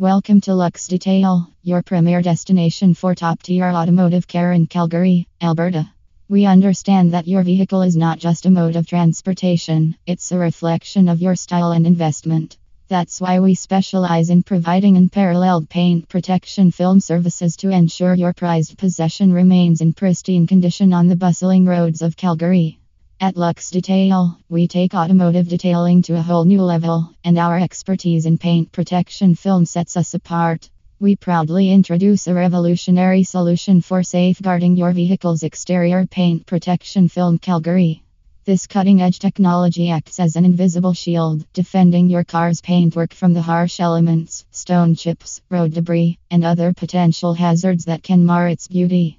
Welcome to Lux Detail, your premier destination for top tier automotive care in Calgary, Alberta. We understand that your vehicle is not just a mode of transportation, it's a reflection of your style and investment. That's why we specialize in providing unparalleled paint protection film services to ensure your prized possession remains in pristine condition on the bustling roads of Calgary. At Lux Detail, we take automotive detailing to a whole new level, and our expertise in paint protection film sets us apart. We proudly introduce a revolutionary solution for safeguarding your vehicle's exterior paint protection film Calgary. This cutting edge technology acts as an invisible shield, defending your car's paintwork from the harsh elements, stone chips, road debris, and other potential hazards that can mar its beauty.